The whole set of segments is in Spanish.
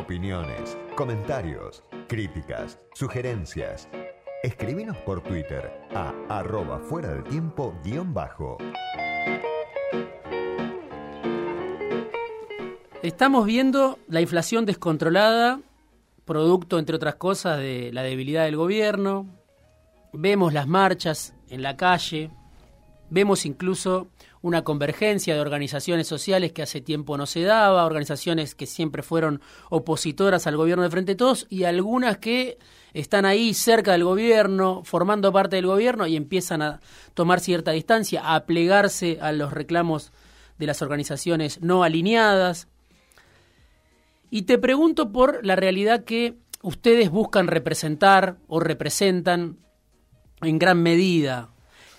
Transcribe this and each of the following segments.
Opiniones, comentarios, críticas, sugerencias. Escribinos por Twitter a arroba fuera del tiempo guion bajo. Estamos viendo la inflación descontrolada, producto, entre otras cosas, de la debilidad del gobierno. Vemos las marchas en la calle. Vemos incluso una convergencia de organizaciones sociales que hace tiempo no se daba, organizaciones que siempre fueron opositoras al gobierno de Frente Todos y algunas que están ahí cerca del gobierno, formando parte del gobierno y empiezan a tomar cierta distancia, a plegarse a los reclamos de las organizaciones no alineadas. Y te pregunto por la realidad que ustedes buscan representar o representan en gran medida.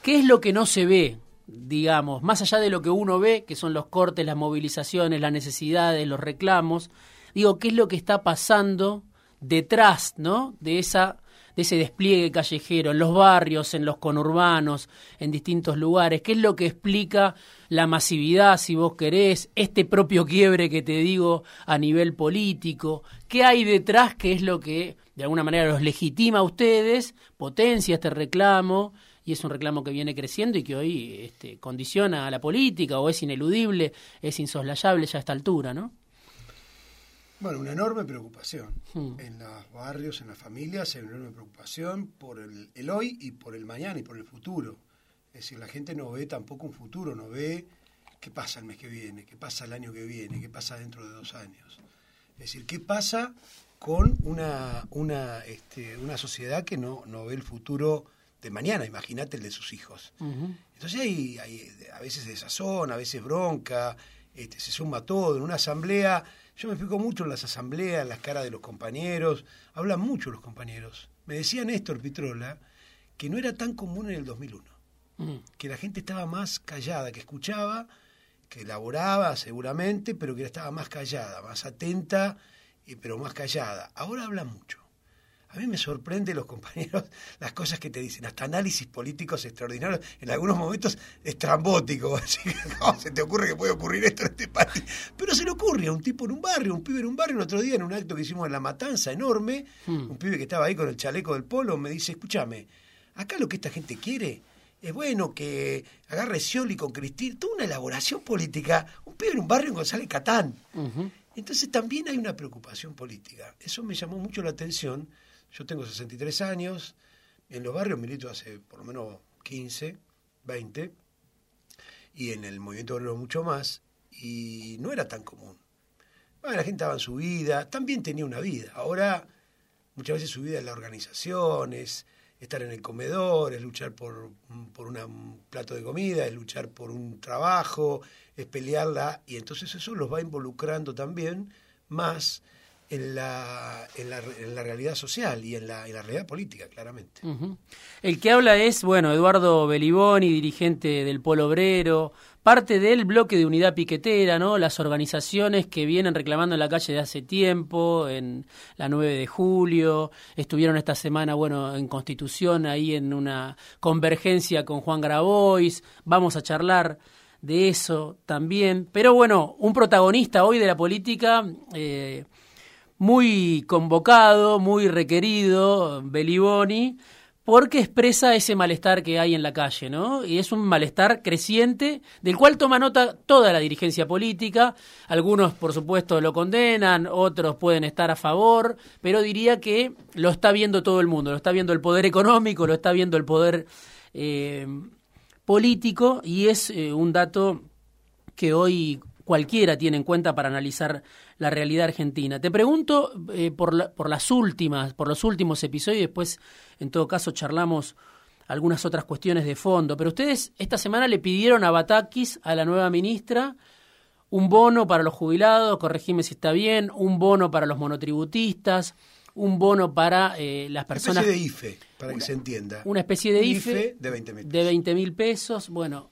¿Qué es lo que no se ve digamos, más allá de lo que uno ve, que son los cortes, las movilizaciones, las necesidades, los reclamos, digo, ¿qué es lo que está pasando detrás, ¿no? de esa de ese despliegue callejero en los barrios, en los conurbanos, en distintos lugares, qué es lo que explica la masividad, si vos querés, este propio quiebre que te digo a nivel político, qué hay detrás, qué es lo que de alguna manera los legitima a ustedes, potencia este reclamo y es un reclamo que viene creciendo y que hoy este, condiciona a la política o es ineludible, es insoslayable ya a esta altura, ¿no? Bueno, una enorme preocupación. Hmm. En los barrios, en las familias, hay una enorme preocupación por el, hoy y por el mañana y por el futuro. Es decir, la gente no ve tampoco un futuro, no ve qué pasa el mes que viene, qué pasa el año que viene, qué pasa dentro de dos años. Es decir, qué pasa con una, una, este, una sociedad que no, no ve el futuro de mañana, imagínate el de sus hijos. Entonces hay, a veces desazón, a veces bronca, este, se suma todo. En una asamblea, yo me explico mucho en las asambleas, en las caras de los compañeros, hablan mucho los compañeros. Me decía Néstor Pitrola que no era tan común en el 2001, que la gente estaba más callada, que escuchaba, que elaboraba seguramente, pero que estaba más callada, más atenta, pero más callada. Ahora habla mucho. A mí me sorprende los compañeros las cosas que te dicen, hasta análisis políticos extraordinarios, en algunos momentos estrambóticos. ¿Cómo se te ocurre que puede ocurrir esto en este país? Pero se le ocurre a un tipo en un barrio, un pibe en un barrio, el otro día en un acto que hicimos en La Matanza, enorme, hmm. un pibe que estaba ahí con el chaleco del polo, me dice, escúchame, acá lo que esta gente quiere es bueno que agarre Scioli con Cristina, toda una elaboración política, un pibe en un barrio en González Catán. Entonces también hay una preocupación política. Eso me llamó mucho la atención yo tengo 63 años, en los barrios milito hace por lo menos 15, 20, y en el movimiento obrero mucho más, y no era tan común. La gente estaba en su vida, también tenía una vida. Ahora, muchas veces su vida es la organización, es estar en el comedor, es luchar por, por un plato de comida, es luchar por un trabajo, es pelearla, y entonces eso los va involucrando también más en la, en la, en la realidad social y en la, en la realidad política, claramente. El que habla es, bueno, Eduardo Beliboni, dirigente del Polo Obrero, parte del bloque de unidad piquetera, ¿no? Las organizaciones que vienen reclamando en la calle de hace tiempo, en la 9 de julio, estuvieron esta semana, bueno, en Constitución, ahí en una convergencia con Juan Grabois, vamos a charlar de eso también, pero bueno, un protagonista hoy de la política... Eh, muy convocado, muy requerido, Beliboni, porque expresa ese malestar que hay en la calle, ¿no? Y es un malestar creciente del cual toma nota toda la dirigencia política. Algunos, por supuesto, lo condenan, otros pueden estar a favor, pero diría que lo está viendo todo el mundo, lo está viendo el poder económico, lo está viendo el poder eh, político y es eh, un dato que hoy cualquiera tiene en cuenta para analizar la realidad argentina. Te pregunto eh, por, por las últimas, por los últimos episodios, y después en todo caso charlamos algunas otras cuestiones de fondo, pero ustedes esta semana le pidieron a Batakis, a la nueva ministra, un bono para los jubilados, corregime si está bien, un bono para los monotributistas, un bono para eh, las personas... Una especie de IFE, para que se entienda. Una especie de IFE, IFE de 20 mil De 20 mil pesos. Bueno,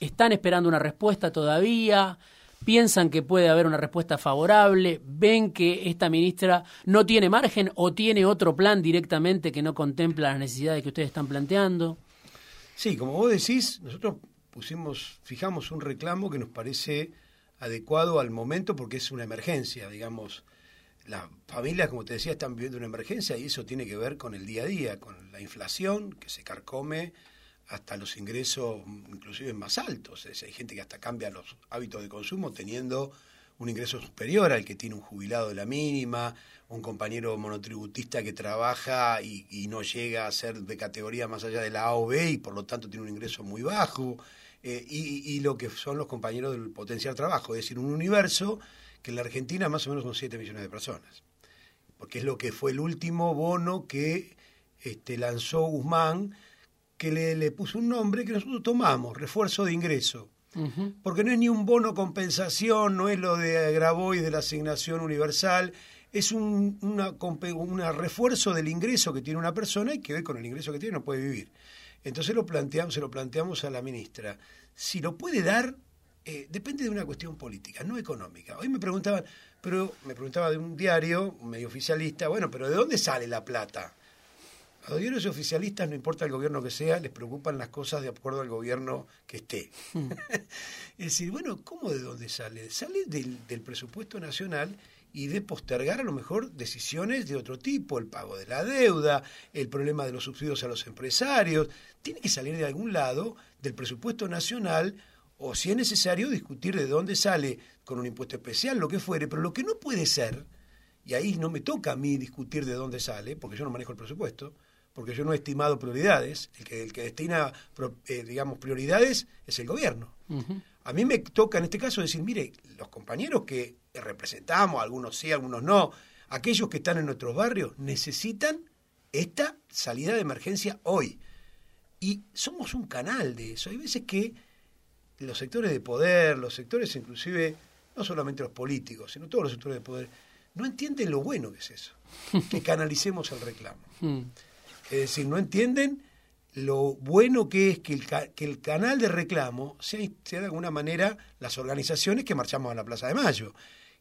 están esperando una respuesta todavía piensan que puede haber una respuesta favorable, ven que esta ministra no tiene margen o tiene otro plan directamente que no contempla las necesidades que ustedes están planteando. Sí, como vos decís, nosotros pusimos, fijamos un reclamo que nos parece adecuado al momento porque es una emergencia, digamos. las familias, como te decía, están viviendo una emergencia y eso tiene que ver con el día a día, con la inflación que se carcome hasta los ingresos inclusive más altos. Hay gente que hasta cambia los hábitos de consumo teniendo un ingreso superior al que tiene un jubilado de la mínima, un compañero monotributista que trabaja y, no llega a ser de categoría más allá de la A o B y por lo tanto tiene un ingreso muy bajo, eh, y, y, lo que son los compañeros del potencial trabajo, es decir, un universo que en la Argentina más o menos son 7 millones de personas, porque es lo que fue el último bono que este, lanzó Guzmán, que le, le puso un nombre que nosotros tomamos, refuerzo de ingreso porque no es ni un bono compensación, no es lo de Grabois de la asignación universal, es un una, refuerzo del ingreso que tiene una persona y que ve con el ingreso que tiene no puede vivir. Entonces lo planteamos, se lo planteamos a la ministra. Si lo puede dar, eh, depende de una cuestión política, no económica. Hoy me preguntaban, pero me preguntaba de un diario, medio oficialista, bueno, pero ¿de dónde sale la plata? A los diarios oficialistas, no importa el gobierno que sea, les preocupan las cosas de acuerdo al gobierno que esté. Hmm. es decir, bueno, ¿cómo de dónde sale? Sale del, del, presupuesto nacional y de postergar a lo mejor decisiones de otro tipo, el pago de la deuda, el problema de los subsidios a los empresarios. Tiene que salir de algún lado del presupuesto nacional o si es necesario discutir de dónde sale con un impuesto especial, lo que fuere, pero lo que no puede ser, y ahí no me toca a mí discutir de dónde sale, porque yo no manejo el presupuesto, porque yo no he estimado prioridades, el que, el que destina, eh, digamos, prioridades es el gobierno. A mí me toca en este caso decir, mire, los compañeros que representamos, algunos sí, algunos no, aquellos que están en nuestros barrios necesitan esta salida de emergencia hoy. Y somos un canal de eso. Hay veces que los sectores de poder, los sectores inclusive, no solamente los políticos, sino todos los sectores de poder, no entienden lo bueno que es eso, que canalicemos el reclamo. Es decir, no entienden lo bueno que es que el, que el canal de reclamo sea, sea, de alguna manera las organizaciones que marchamos a la Plaza de Mayo,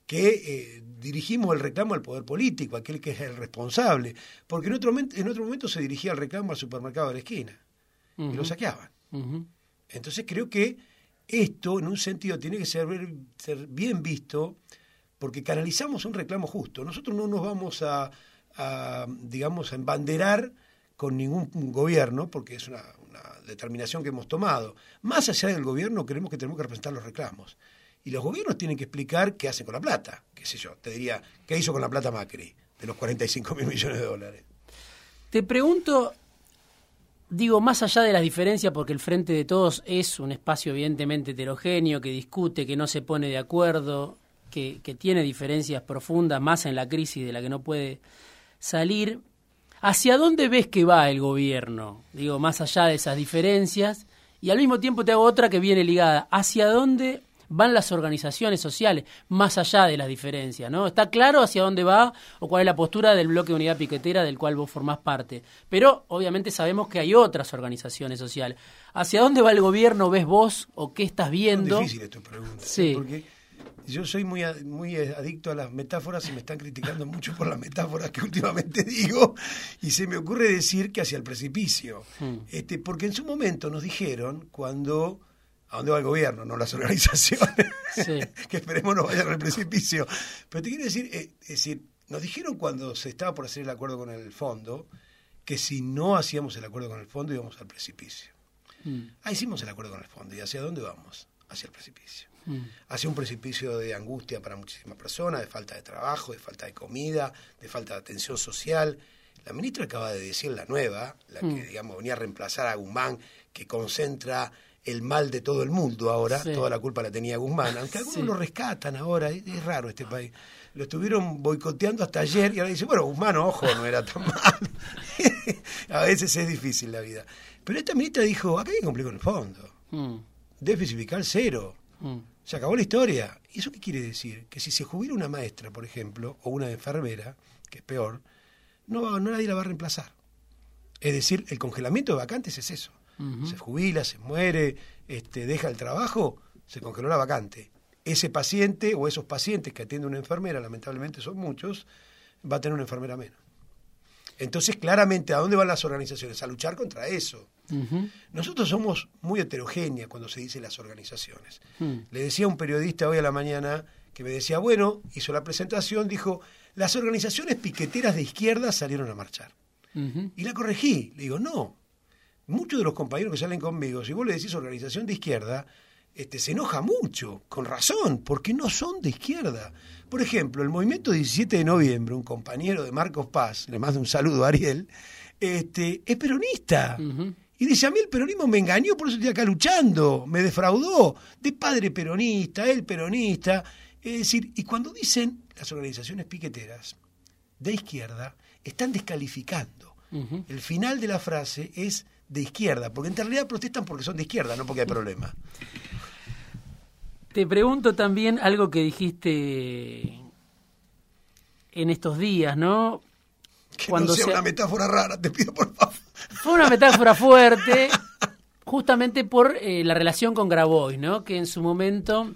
que eh, dirigimos el reclamo al poder político, aquel que es el responsable, porque en otro, en otro momento se dirigía el reclamo al supermercado de la esquina y lo saqueaban. Entonces creo que esto, en un sentido, tiene que ser, ser bien visto porque canalizamos un reclamo justo. Nosotros no nos vamos a, a digamos, a embanderar con ningún gobierno, porque es una, determinación que hemos tomado. Más allá del gobierno, creemos que tenemos que representar los reclamos. Y los gobiernos tienen que explicar qué hacen con la plata. Qué sé yo, te diría, ¿qué hizo con la plata Macri de los 45 mil millones de dólares? Te pregunto, digo, más allá de las diferencias, porque el Frente de Todos es un espacio evidentemente heterogéneo, que discute, que no se pone de acuerdo, que, que tiene diferencias profundas, más en la crisis de la que no puede salir. ¿Hacia dónde ves que va el gobierno? Digo, más allá de esas diferencias. Y al mismo tiempo te hago otra que viene ligada. ¿Hacia dónde van las organizaciones sociales, más allá de las diferencias, ¿no? Está claro hacia dónde va o cuál es la postura del bloque de unidad piquetera del cual vos formás parte. Pero obviamente sabemos que hay otras organizaciones sociales. ¿Hacia dónde va el gobierno, ves vos, o qué estás viendo? Es difícil tu pregunta. Sí. Porque yo soy muy, muy adicto a las metáforas y me están criticando mucho por las metáforas que últimamente digo y se me ocurre decir que hacia el precipicio. Hmm. Este, porque en su momento nos dijeron cuando a dónde va el gobierno, no las organizaciones, que esperemos no vayan al precipicio. Pero te quiero decir, eh, es decir, nos dijeron cuando se estaba por hacer el acuerdo con el fondo que si no hacíamos el acuerdo con el fondo íbamos al precipicio. Hmm. Ah, hicimos el acuerdo con el fondo y hacia dónde vamos? Hacia el precipicio. Mm. hacia un precipicio de angustia para muchísimas personas, de falta de trabajo, de falta de comida, de falta de atención social. La ministra acaba de decir la nueva, la que mm. digamos venía a reemplazar a Guzmán, que concentra el mal de todo el mundo ahora, toda la culpa la tenía Guzmán, aunque algunos lo rescatan ahora, es, raro este país. Lo estuvieron boicoteando hasta ayer y ahora dice, bueno, Guzmán, ojo, no era tan mal. a veces es difícil la vida. Pero esta ministra dijo, acá hay que cumplir con el fondo. Mm. Déficit fiscal cero. Se acabó la historia. ¿Y eso qué quiere decir? Que si se jubila una maestra, por ejemplo, o una enfermera, que es peor, no, no nadie la va a reemplazar. Es decir, el congelamiento de vacantes es eso. Se jubila, se muere, este, deja el trabajo, se congeló la vacante. Ese paciente o esos pacientes que atiende una enfermera, lamentablemente son muchos, va a tener una enfermera menos. Entonces, claramente, ¿a dónde van las organizaciones? A luchar contra eso. Nosotros somos muy heterogéneas cuando se dice las organizaciones. Le decía a un periodista hoy a la mañana que me decía, bueno, hizo la presentación, dijo, las organizaciones piqueteras de izquierda salieron a marchar. Y la corregí, le digo, no, muchos de los compañeros que salen conmigo, si vos le decís organización de izquierda, este, se enoja mucho, con razón, porque no son de izquierda. Por ejemplo, el movimiento 17 de noviembre, un compañero de Marcos Paz, le mando un saludo a Ariel, este, es peronista. Y dice, a mí el peronismo me engañó, por eso estoy acá luchando, me defraudó, de padre peronista, él peronista. Es decir, y cuando dicen las organizaciones piqueteras de izquierda, están descalificando. El final de la frase es de izquierda, porque en realidad protestan porque son de izquierda, no porque hay problema. Te pregunto también algo que dijiste en estos días, ¿no? Que Cuando no sea una metáfora rara, te pido por favor. Fue una metáfora fuerte, justamente por eh, la relación con Grabois, ¿no? Que en su momento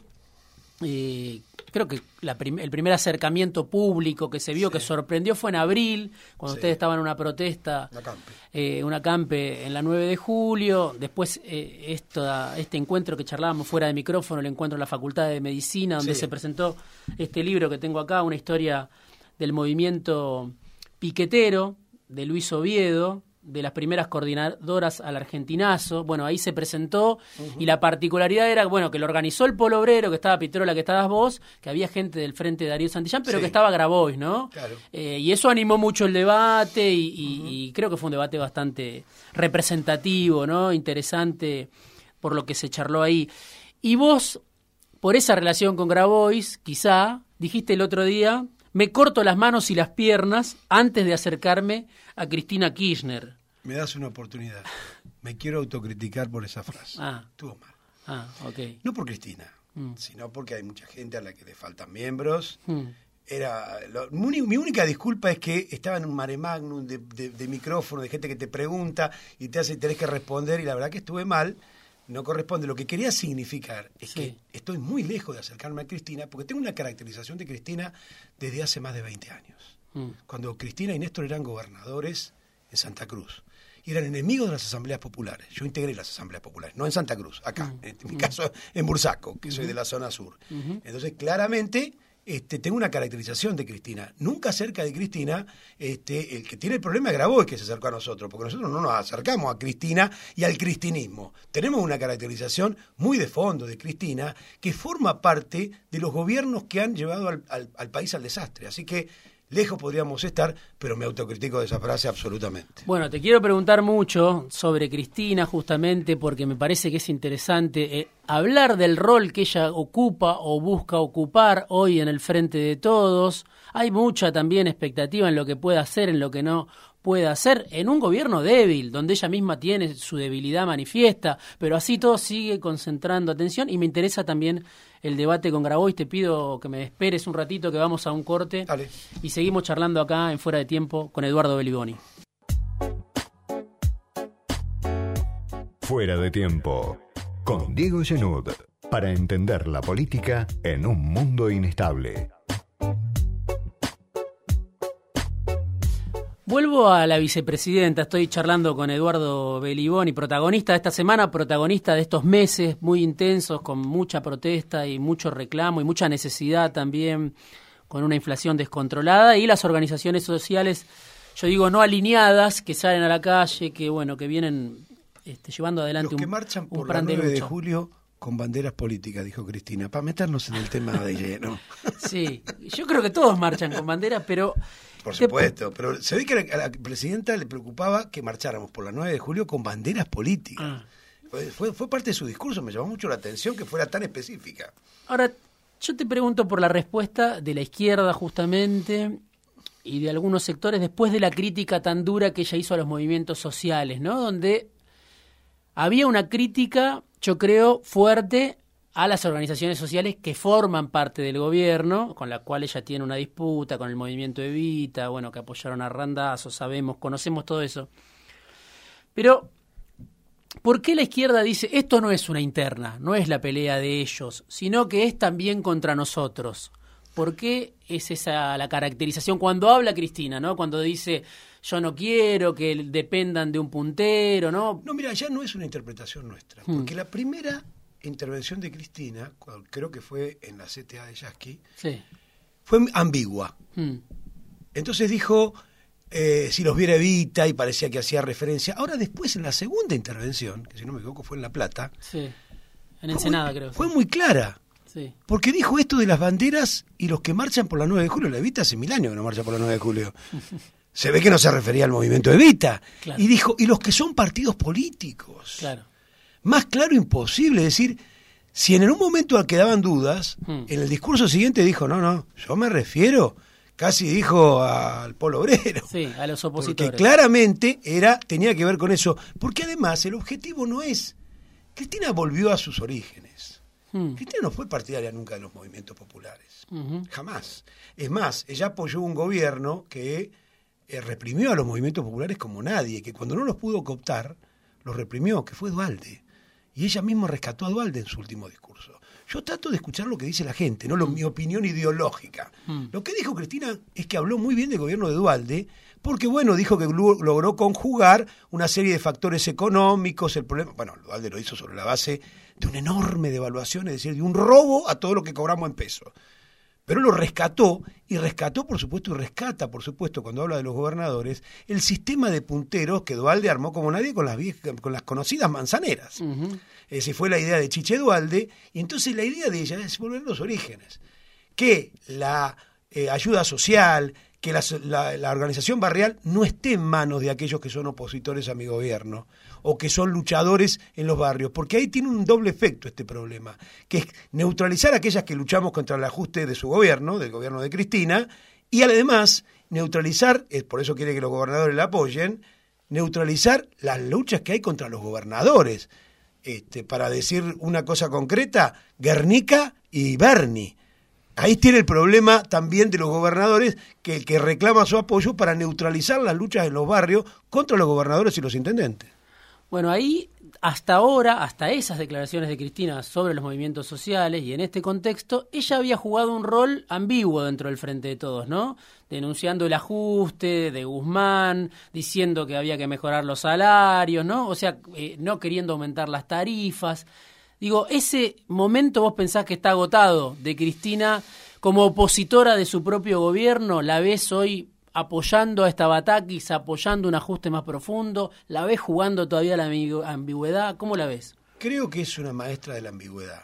eh, creo que el primer acercamiento público que se vio, que sorprendió, fue en abril, cuando ustedes estaban en una protesta, eh, una campe en la 9 de julio. Después, eh, este encuentro que charlábamos fuera de micrófono, el encuentro en la Facultad de Medicina, donde se presentó este libro que tengo acá, una historia del movimiento piquetero de Luis Oviedo, de las primeras coordinadoras al argentinazo. Bueno, ahí se presentó y la particularidad era, bueno, que lo organizó el Polo Obrero, que estaba Pitrola, que estabas vos, que había gente del frente de Darío Santillán, pero que estaba Grabois, ¿no? Claro. Eh, y eso animó mucho el debate y, creo que fue un debate bastante representativo, ¿no? Interesante por lo que se charló ahí. Y vos, por esa relación con Grabois, quizá, dijiste el otro día, me corto las manos y las piernas antes de acercarme a Cristina Kirchner. Me das una oportunidad. Me quiero autocriticar por esa frase. Ah. Estuvo mal. Ah, ok. No por Cristina, mm. sino porque hay mucha gente a la que le faltan miembros. Mm. Era mi, única disculpa es que estaba en un mare magnum de, de, micrófono, de gente que te pregunta y te hace tenés que responder y la verdad que estuve mal no corresponde. Lo que quería significar es que estoy muy lejos de acercarme a Cristina porque tengo una caracterización de Cristina desde hace más de 20 años. Mm. Cuando Cristina y Néstor eran gobernadores en Santa Cruz. Y eran enemigos de las asambleas populares. Yo integré las asambleas populares, no en Santa Cruz, acá, mm. en mi mm. caso en Bursaco, que soy de la zona sur. Entonces, claramente este, tengo una caracterización de Cristina. Nunca cerca de Cristina, este, el que tiene el problema es Grabois que se acercó a nosotros, porque nosotros no nos acercamos a Cristina y al cristinismo. Tenemos una caracterización muy de fondo de Cristina que forma parte de los gobiernos que han llevado al, al país al desastre. Así que lejos podríamos estar, pero me autocritico de esa frase absolutamente. Bueno, te quiero preguntar mucho sobre Cristina, justamente porque me parece que es interesante eh, hablar del rol que ella ocupa o busca ocupar hoy en el frente de todos. Hay mucha también expectativa en lo que puede hacer, en lo que no puede hacer en un gobierno débil, donde ella misma tiene su debilidad manifiesta, pero así todo sigue concentrando atención y me interesa también el debate con Grabois. Te pido que me esperes un ratito que vamos a un corte y seguimos charlando acá en Fuera de Tiempo con Eduardo Beliboni. Fuera de Tiempo con Diego Genud para entender la política en un mundo inestable. Vuelvo a la vicepresidenta, estoy charlando con Eduardo Beliboni, protagonista de esta semana, protagonista de estos meses muy intensos, con mucha protesta y mucho reclamo y mucha necesidad también, con una inflación descontrolada y las organizaciones sociales, yo digo, no alineadas, que salen a la calle, que bueno, que vienen este, llevando adelante Los que marchan por la 9 de, julio con banderas políticas, dijo Cristina, para meternos en el tema de lleno. Sí, yo creo que todos marchan con banderas, pero por supuesto, pero se ve que a la, presidenta le preocupaba que marcháramos por la 9 de julio con banderas políticas. Ah. Fue, fue, parte de su discurso, me llamó mucho la atención que fuera tan específica. Ahora, yo te pregunto por la respuesta de la izquierda justamente y de algunos sectores después de la crítica tan dura que ella hizo a los movimientos sociales, ¿no? Donde había una crítica, yo creo, fuerte a las organizaciones sociales que forman parte del gobierno, con la cual ella tiene una disputa con el movimiento Evita, bueno, que apoyaron a Randazo, sabemos, conocemos todo eso. Pero, ¿por qué la izquierda dice esto no es una interna, no es la pelea de ellos, sino que es también contra nosotros? ¿Por qué es esa la caracterización cuando habla Cristina, ¿no? Cuando dice yo no quiero que dependan de un puntero, ¿no? No, mira, ya no es una interpretación nuestra, hmm. porque la primera intervención de Cristina, creo que fue en la CTA de Yasky, Sí. fue ambigua. Mm. Entonces dijo, eh, si los viera Evita, y parecía que hacía referencia. Ahora después, en la segunda intervención, que si no me equivoco fue en La Plata, Sí. En Ensenada, muy- creo. fue muy clara. Sí. Porque dijo esto de las banderas y los que marchan por la 9 de julio. La Evita hace mil años que no marcha por la 9 de julio. Se ve que no se refería al movimiento Evita. Claro. Y dijo, y los que son partidos políticos. Claro. Más claro imposible. Es decir, si en un momento quedaban dudas, Hmm. en el discurso siguiente dijo, no, no, yo me refiero, casi dijo al polo obrero. Sí, a los opositores. claramente era, tenía que ver con eso. Porque además el objetivo no es. Cristina volvió a sus orígenes. Mm. Cristina no fue partidaria nunca de los movimientos populares. Jamás. Es más, ella apoyó un gobierno que eh, reprimió a los movimientos populares como nadie, que cuando no los pudo cooptar, los reprimió, que fue Dualde. Y ella misma rescató a Dualde en su último discurso. Yo trato de escuchar lo que dice la gente, no lo- mi opinión ideológica. Mm. Lo que dijo Cristina es que habló muy bien del gobierno de Dualde, porque bueno, dijo que logró conjugar una serie de factores económicos, el problema, bueno, Dualde lo hizo sobre la base de una enorme devaluación, es decir, de un robo a todo lo que cobramos en pesos. Pero lo rescató, y rescató, por supuesto, y rescata, por supuesto, cuando habla de los gobernadores, el sistema de punteros que Dualde armó como nadie con las, viejas- con las conocidas manzaneras. Ujú. Esa fue la idea de Chiche Dualde, y entonces la idea de ella es volver a los orígenes. Que la eh, ayuda social, que la, la- la organización barrial no esté en manos de aquellos que son opositores a mi gobierno o que son luchadores en los barrios, porque ahí tiene un doble efecto este problema, que es neutralizar aquellas que luchamos contra el ajuste de su gobierno, del gobierno de Cristina, y además neutralizar, por eso quiere que los gobernadores la apoyen, neutralizar las luchas que hay contra los gobernadores. Este, para decir una cosa concreta, Guernica y Berni. Ahí tiene el problema también de los gobernadores, que el que reclama su apoyo para neutralizar las luchas en los barrios contra los gobernadores y los intendentes. Bueno, ahí hasta ahora, hasta esas declaraciones de Cristina sobre los movimientos sociales y en este contexto, ella había jugado un rol ambiguo dentro del Frente de Todos, ¿no? Denunciando el ajuste de Guzmán, diciendo que había que mejorar los salarios, ¿no? O sea, eh, no queriendo aumentar las tarifas. Digo, ese momento vos pensás que está agotado de Cristina como opositora de su propio gobierno, la ves hoy apoyando a esta Batakis, apoyando un ajuste más profundo, la ves jugando todavía la ambigüedad, ¿cómo la ves? Creo que es una maestra de la ambigüedad,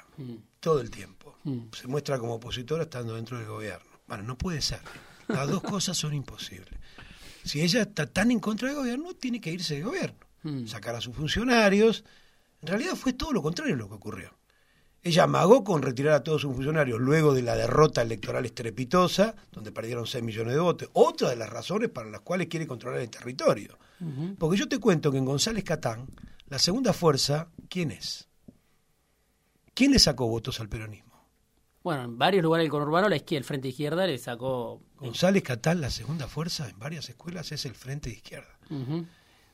todo el tiempo. Se muestra como opositora estando dentro del gobierno. Bueno, no puede ser. Las dos cosas son imposibles. Si ella está tan en contra del gobierno, tiene que irse del gobierno, sacar a sus funcionarios. En realidad fue todo lo contrario lo que ocurrió. Ella amagó con retirar a todos sus funcionarios luego de la derrota electoral estrepitosa, donde perdieron 6 millones de votos. Otra de las razones para las cuales quiere controlar el territorio. Porque yo te cuento que en González Catán, la segunda fuerza, ¿quién es? ¿Quién le sacó votos al peronismo? Bueno, en varios lugares del conurbano la izquierda, el Frente Izquierda le sacó... González Catán, la segunda fuerza en varias escuelas es el Frente de Izquierda.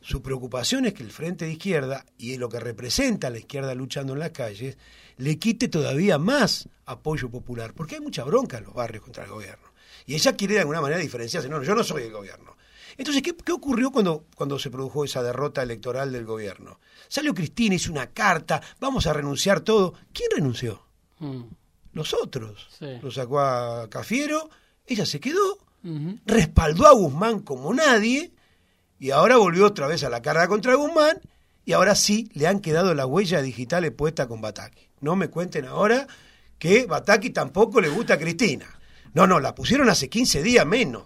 Su preocupación es que el Frente de Izquierda y lo que representa a la izquierda luchando en las calles le quite todavía más apoyo popular, porque hay mucha bronca en los barrios contra el gobierno. Y ella quiere de alguna manera diferenciarse. No, yo no soy el gobierno. Entonces, ¿qué, qué ocurrió cuando, cuando se produjo esa derrota electoral del gobierno? Salió Cristina, hizo una carta, vamos a renunciar todo. ¿Quién renunció? Mm. Los otros. Sí. Lo sacó a Cafiero, ella se quedó, respaldó a Guzmán como nadie y ahora volvió otra vez a la carga contra Guzmán y ahora sí le han quedado las huellas digitales puestas con Bataki. No me cuenten ahora que Bataki tampoco le gusta a Cristina. No, no, la pusieron hace 15 días menos.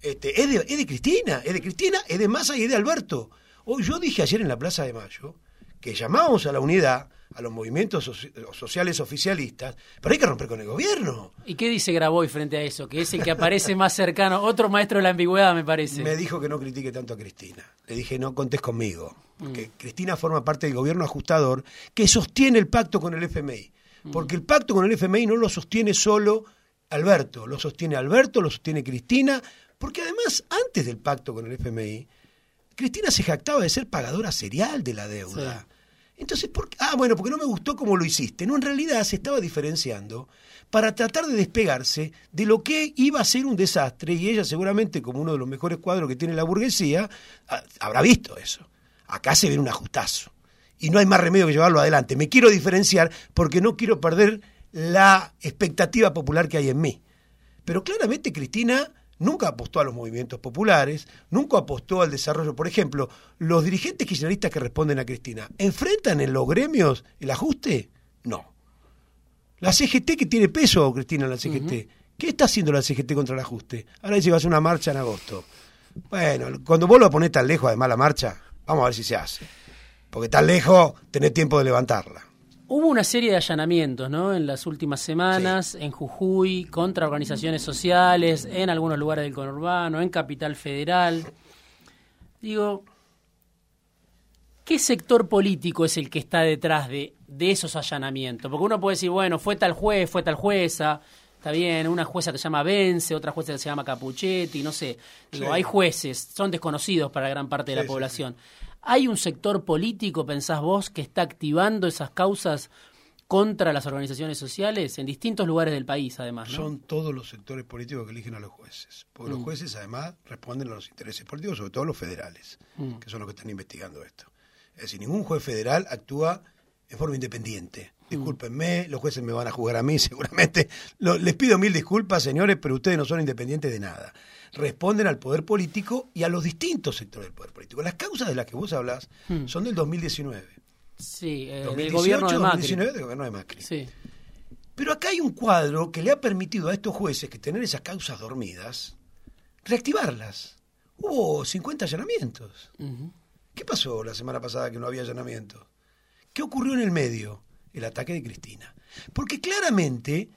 Este, es, de, es de Cristina, es de Cristina, es de Massa y es de Alberto. Yo dije ayer en la Plaza de Mayo que llamábamos a la unidad, a los movimientos soci- sociales oficialistas, pero hay que romper con el gobierno. ¿Y qué dice Graboy frente a eso? Que es el que aparece más cercano, otro maestro de la ambigüedad, me parece. Me dijo que no critique tanto a Cristina. Le dije, no contés conmigo. Mm. Porque Cristina forma parte del gobierno ajustador que sostiene el pacto con el FMI. Mm. Porque el pacto con el FMI no lo sostiene solo Alberto, lo sostiene Alberto, lo sostiene Cristina. Porque además, antes del pacto con el FMI, Cristina se jactaba de ser pagadora serial de la deuda. Sí. Entonces, ¿por qué? ah, bueno, porque no me gustó cómo lo hiciste. No, en realidad se estaba diferenciando para tratar de despegarse de lo que iba a ser un desastre y ella seguramente como uno de los mejores cuadros que tiene la burguesía, ah, habrá visto eso. Acá se ve un ajustazo. y no hay más remedio que llevarlo adelante. Me quiero diferenciar porque no quiero perder la expectativa popular que hay en mí. Pero claramente Cristina nunca apostó a los movimientos populares, nunca apostó al desarrollo. Por ejemplo, los dirigentes kirchneristas que responden a Cristina, ¿enfrentan en los gremios el ajuste? No. La CGT que tiene peso, Cristina, la CGT. ¿Qué está haciendo la CGT contra el ajuste? Ahora dice que va a hacer una marcha en agosto. Bueno, cuando vos lo ponés tan lejos, además, la marcha, vamos a ver si se hace. Porque tan lejos tenés tiempo de levantarla. Hubo una serie de allanamientos, ¿no? En las últimas semanas, en Jujuy, contra organizaciones sociales, en algunos lugares del conurbano, en Capital Federal. Digo, ¿qué sector político es el que está detrás de, de esos allanamientos? Porque uno puede decir, bueno, fue tal juez, fue tal jueza, está bien, una jueza que se llama Vence, otra jueza que se llama Capuchetti, no sé. Digo, hay jueces, son desconocidos para gran parte de la población. ¿Hay un sector político, pensás vos, que está activando esas causas contra las organizaciones sociales en distintos lugares del país, además? Son todos los sectores políticos que eligen a los jueces. Porque los mm. jueces, además, responden a los intereses políticos, sobre todo los federales, mm. que son los que están investigando esto. Es decir, ningún juez federal actúa en forma independiente. Mm. Discúlpenme, los jueces me van a juzgar a mí seguramente. les pido mil disculpas, señores, pero ustedes no son independientes de nada responden al poder político y a los distintos sectores del poder político. Las causas de las que vos hablas hmm. son del 2019. Sí, eh, del gobierno de Macri. 2019 del gobierno de Macri. Sí. Pero acá hay un cuadro que le ha permitido a estos jueces que tener esas causas dormidas, reactivarlas. Hubo 50 allanamientos. ¿Qué pasó la semana pasada que no había allanamientos? ¿Qué ocurrió en el medio? El ataque de Cristina. Porque claramente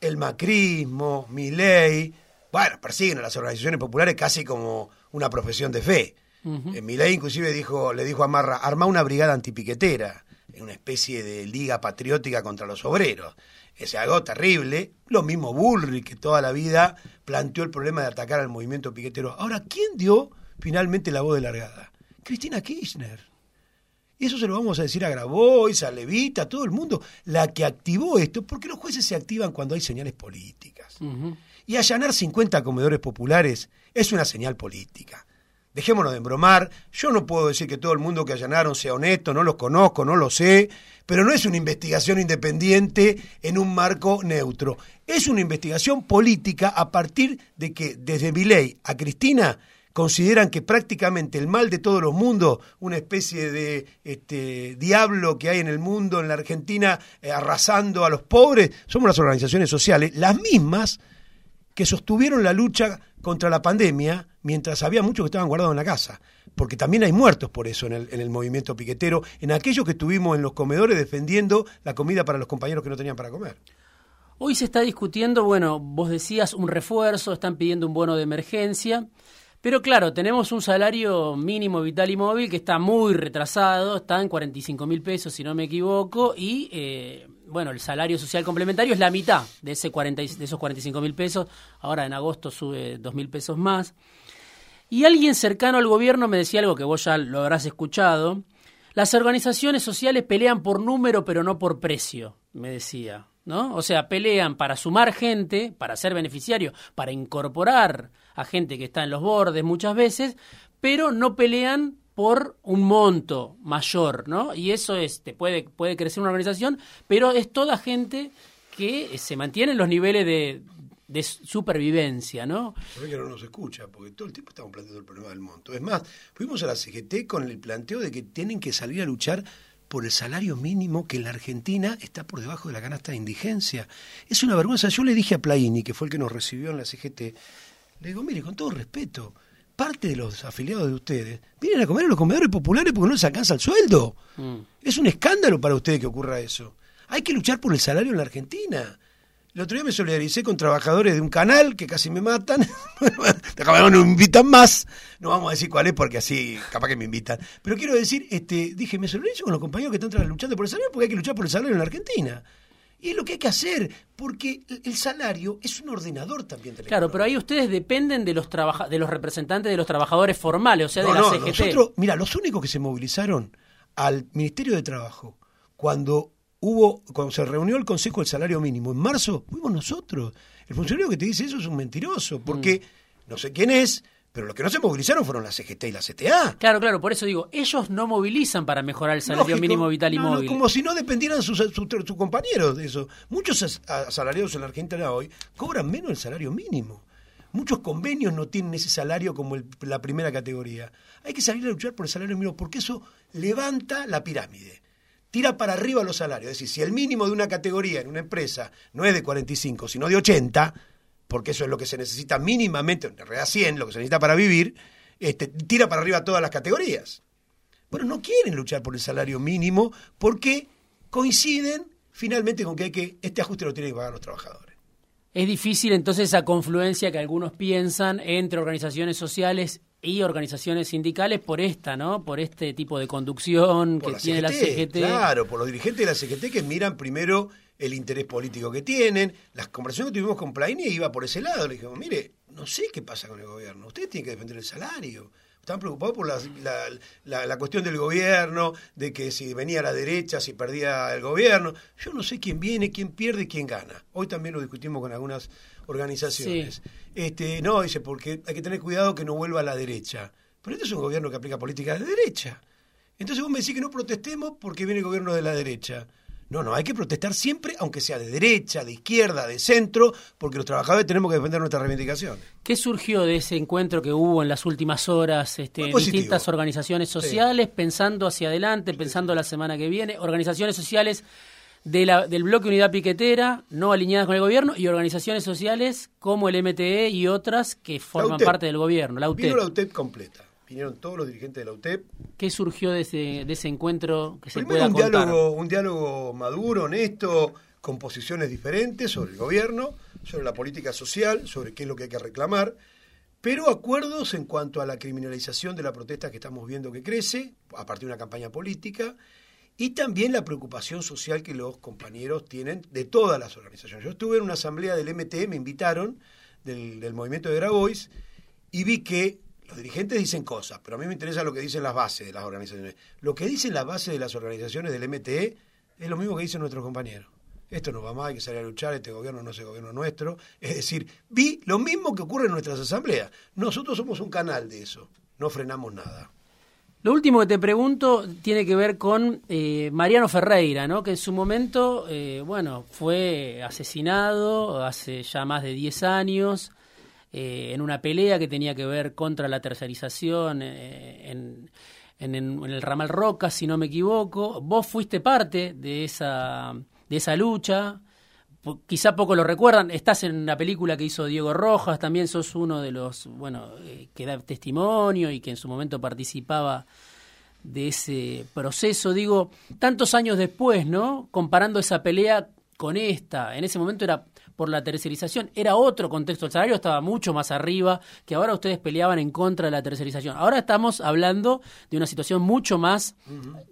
el macrismo, mi ley, bueno, persiguen a las organizaciones populares casi como una profesión de fe. En mi ley inclusive dijo, le dijo a Marra, arma una brigada antipiquetera, en una especie de liga patriótica contra los obreros. Ese algo terrible. Lo mismo Bullrich, que toda la vida planteó el problema de atacar al movimiento piquetero. Ahora, ¿quién dio finalmente la voz de largada? Cristina Kirchner. Y eso se lo vamos a decir a Grabois, a Levita, a todo el mundo, la que activó esto, porque los jueces se activan cuando hay señales políticas. Y allanar 50 comedores populares es una señal política. Dejémonos de embromar. Yo no puedo decir que todo el mundo que allanaron sea honesto, no los conozco, no lo sé, pero no es una investigación independiente en un marco neutro. Es una investigación política a partir de que desde ley a Cristina consideran que prácticamente el mal de todos los mundos, una especie de este, diablo que hay en el mundo, en la Argentina, eh, arrasando a los pobres, somos las organizaciones sociales, las mismas que sostuvieron la lucha contra la pandemia mientras había muchos que estaban guardados en la casa. Porque también hay muertos por eso en el, en el movimiento piquetero, en aquellos que estuvimos en los comedores defendiendo la comida para los compañeros que no tenían para comer. Hoy se está discutiendo, bueno, vos decías un refuerzo, están pidiendo un bono de emergencia. Pero claro, tenemos un salario mínimo vital y móvil que está muy retrasado, está en 45 mil pesos si no me equivoco, y eh, bueno, el salario social complementario es la mitad de, ese 40, de esos 45 mil pesos, ahora en agosto sube 2 mil pesos más. Y alguien cercano al gobierno me decía algo que vos ya lo habrás escuchado, las organizaciones sociales pelean por número pero no por precio, me decía. ¿no? O sea, pelean para sumar gente, para ser beneficiario, para incorporar a gente que está en los bordes muchas veces, pero no pelean por un monto mayor, ¿no? Y eso es, te puede, puede crecer una organización, pero es toda gente que se mantiene en los niveles de, supervivencia, ¿no? ve que no nos escucha, porque todo el tiempo estamos planteando el problema del monto. Es más, fuimos a la CGT con el planteo de que tienen que salir a luchar por el salario mínimo que en la Argentina está por debajo de la canasta de indigencia. Es una vergüenza. Yo le dije a Plaini, que fue el que nos recibió en la CGT, le digo, mire, con todo respeto, parte de los afiliados de ustedes vienen a comer a los comedores populares porque no les alcanza el sueldo. Mm. Es un escándalo para ustedes que ocurra eso. Hay que luchar por el salario en la Argentina. El otro día me solidaricé con trabajadores de un canal que casi me matan. no me invitan más. No vamos a decir cuál es porque así capaz que me invitan. Pero quiero decir, este, dije, me solidarizo con los compañeros que están luchando por el salario porque hay que luchar por el salario en la Argentina. Y es lo que hay que hacer, porque el salario es un ordenador también. claro, pero ahí ustedes dependen de los de los representantes de los trabajadores formales, o sea, de la CGT. Nosotros, mira, los únicos que se movilizaron al Ministerio de Trabajo cuando hubo, cuando se reunió el Consejo del Salario Mínimo en marzo, fuimos nosotros. El funcionario que te dice eso es un mentiroso, porque mm. no sé quién es, Pero los que no se movilizaron fueron la CGT y la CTA. Claro, claro, por eso digo, ellos no movilizan para mejorar el salario mínimo vital y móvil. como si no dependieran sus, sus, compañeros de eso. Muchos asalariados en la Argentina hoy cobran menos el salario mínimo. Muchos convenios no tienen ese salario como la primera categoría. Hay que salir a luchar por el salario mínimo porque eso levanta la pirámide. Tira para arriba los salarios. Es decir, si el mínimo de una categoría en una empresa no es de 45, sino de 80, porque eso es lo que se necesita mínimamente, en realidad 100, lo que se necesita para vivir, este, tira para arriba todas las categorías. Bueno, no quieren luchar por el salario mínimo porque coinciden finalmente con que, hay que este ajuste lo tienen que pagar los trabajadores. Es difícil entonces esa confluencia que algunos piensan entre organizaciones sociales y organizaciones sindicales por esta, ¿no? Por este tipo de conducción que tiene la CGT. Claro, por los dirigentes de la CGT que miran primero el interés político que tienen. Las conversaciones que tuvimos con Plaini iba por ese lado. Le dijimos, mire, no sé qué pasa con el gobierno. Ustedes tienen que defender el salario. Están preocupados por la, la, cuestión del gobierno, de que si venía a la derecha, si perdía el gobierno. Yo no sé quién viene, quién pierde y quién gana. Hoy también lo discutimos con algunas organizaciones. Este, no, dice, porque hay que tener cuidado que no vuelva a la derecha. Pero este es un gobierno que aplica políticas de derecha. Entonces vos me decís que no protestemos porque viene el gobierno de la derecha. No, no, hay que protestar siempre, aunque sea de derecha, de izquierda, de centro, porque los trabajadores tenemos que defender nuestras reivindicaciones. ¿Qué surgió de ese encuentro que hubo en las últimas horas? Este, distintas organizaciones sociales, pensando hacia adelante, pensando la semana que viene, organizaciones sociales de la, del bloque Unidad Piquetera, no alineadas con el gobierno, y organizaciones sociales como el MTE y otras que forman parte del gobierno. La UTEP. Vino la UTEP completa vinieron todos los dirigentes de la UTEP. ¿Qué surgió de ese, de ese encuentro que se Primero un diálogo, un diálogo maduro, honesto, con posiciones diferentes sobre el gobierno, sobre la política social, sobre qué es lo que hay que reclamar, pero acuerdos en cuanto a la criminalización de la protesta que estamos viendo que crece, a partir de una campaña política, y también la preocupación social que los compañeros tienen de todas las organizaciones. Yo estuve en una asamblea del MT, me invitaron, del, del movimiento de Grabois, y vi que los dirigentes dicen cosas, pero a mí me interesa lo que dicen las bases de las organizaciones. Lo que dicen las bases de las organizaciones del MTE es lo mismo que dicen nuestros compañeros. Esto no va más, hay que salir a luchar, este gobierno no es el gobierno nuestro. Es decir, vi lo mismo que ocurre en nuestras asambleas. Nosotros somos un canal de eso, no frenamos nada. Lo último que te pregunto tiene que ver con eh, Mariano Ferreira, ¿no? que en su momento, eh, bueno, fue asesinado hace ya más de 10 años. Eh, en una pelea que tenía que ver contra la tercerización eh, en, el ramal Roca, si no me equivoco. Vos fuiste parte de esa, de esa lucha. Quizá poco lo recuerdan, estás en la película que hizo Diego Rojas, también sos uno de los, bueno, eh, que da testimonio y que en su momento participaba de ese proceso. Digo, tantos años después, ¿no? Comparando esa pelea con esta, en ese momento era por la tercerización. Era otro contexto, el salario estaba mucho más arriba, que ahora ustedes peleaban en contra de la tercerización. Ahora estamos hablando de una situación mucho más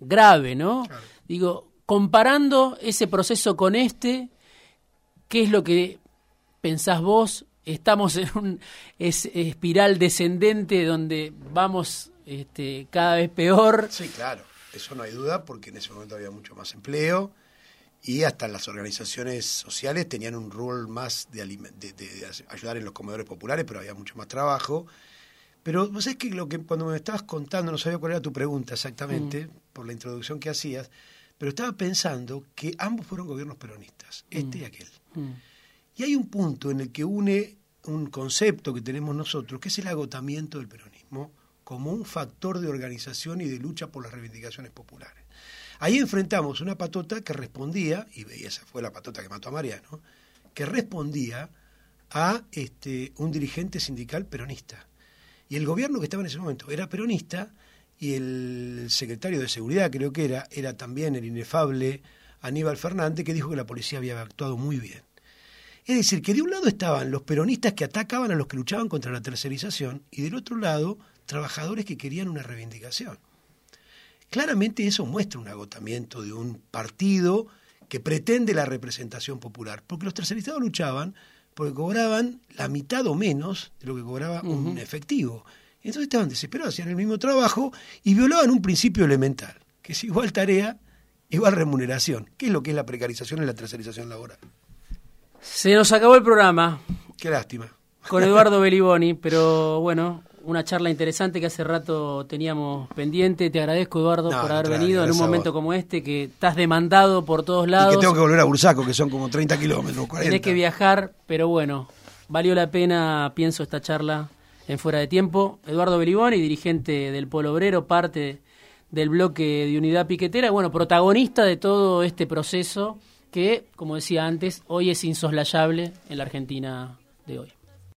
grave, ¿no? Digo, comparando ese proceso con este, ¿qué es lo que pensás vos? Estamos en un espiral descendente donde vamos este, cada vez peor. Sí, claro, eso no hay duda, porque en ese momento había mucho más empleo y hasta las organizaciones sociales tenían un rol más de, de, ayudar en los comedores populares, pero había mucho más trabajo. Pero vos sabés que lo que cuando me estabas contando, no sabía cuál era tu pregunta exactamente, mm. por la introducción que hacías, pero estaba pensando que ambos fueron gobiernos peronistas, este y mm. aquel. Mm. Y hay un punto en el que une un concepto que tenemos nosotros, que es el agotamiento del peronismo, como un factor de organización y de lucha por las reivindicaciones populares. Ahí enfrentamos una patota que respondía, y esa fue la patota que mató a Mariano, que respondía a este, un dirigente sindical peronista. Y el gobierno que estaba en ese momento era peronista y el secretario de Seguridad, creo que era, era también el inefable Aníbal Fernández, que dijo que la policía había actuado muy bien. Es decir, que de un lado estaban los peronistas que atacaban a los que luchaban contra la tercerización y del otro lado trabajadores que querían una reivindicación. Claramente eso muestra un agotamiento de un partido que pretende la representación popular, porque los tercerizados luchaban porque cobraban la mitad o menos de lo que cobraba un efectivo. Entonces estaban desesperados, hacían el mismo trabajo y violaban un principio elemental, que es igual tarea, igual remuneración, que es lo que es la precarización y la tercerización laboral. Se nos acabó el programa. Qué lástima. Con Eduardo Beliboni, pero bueno, una charla interesante que hace rato teníamos pendiente. Te agradezco, Eduardo, por haber venido en un momento como este, que estás demandado por todos lados. Y que tengo que volver a Bursaco, que son como 30 kilómetros, 40. Tienes que viajar, pero bueno, valió la pena, pienso, esta charla en Fuera de Tiempo. Eduardo Beliboni, dirigente del Polo Obrero, parte del bloque de Unidad Piquetera, bueno, protagonista de todo este proceso que, como decía antes, hoy es insoslayable en la Argentina de hoy.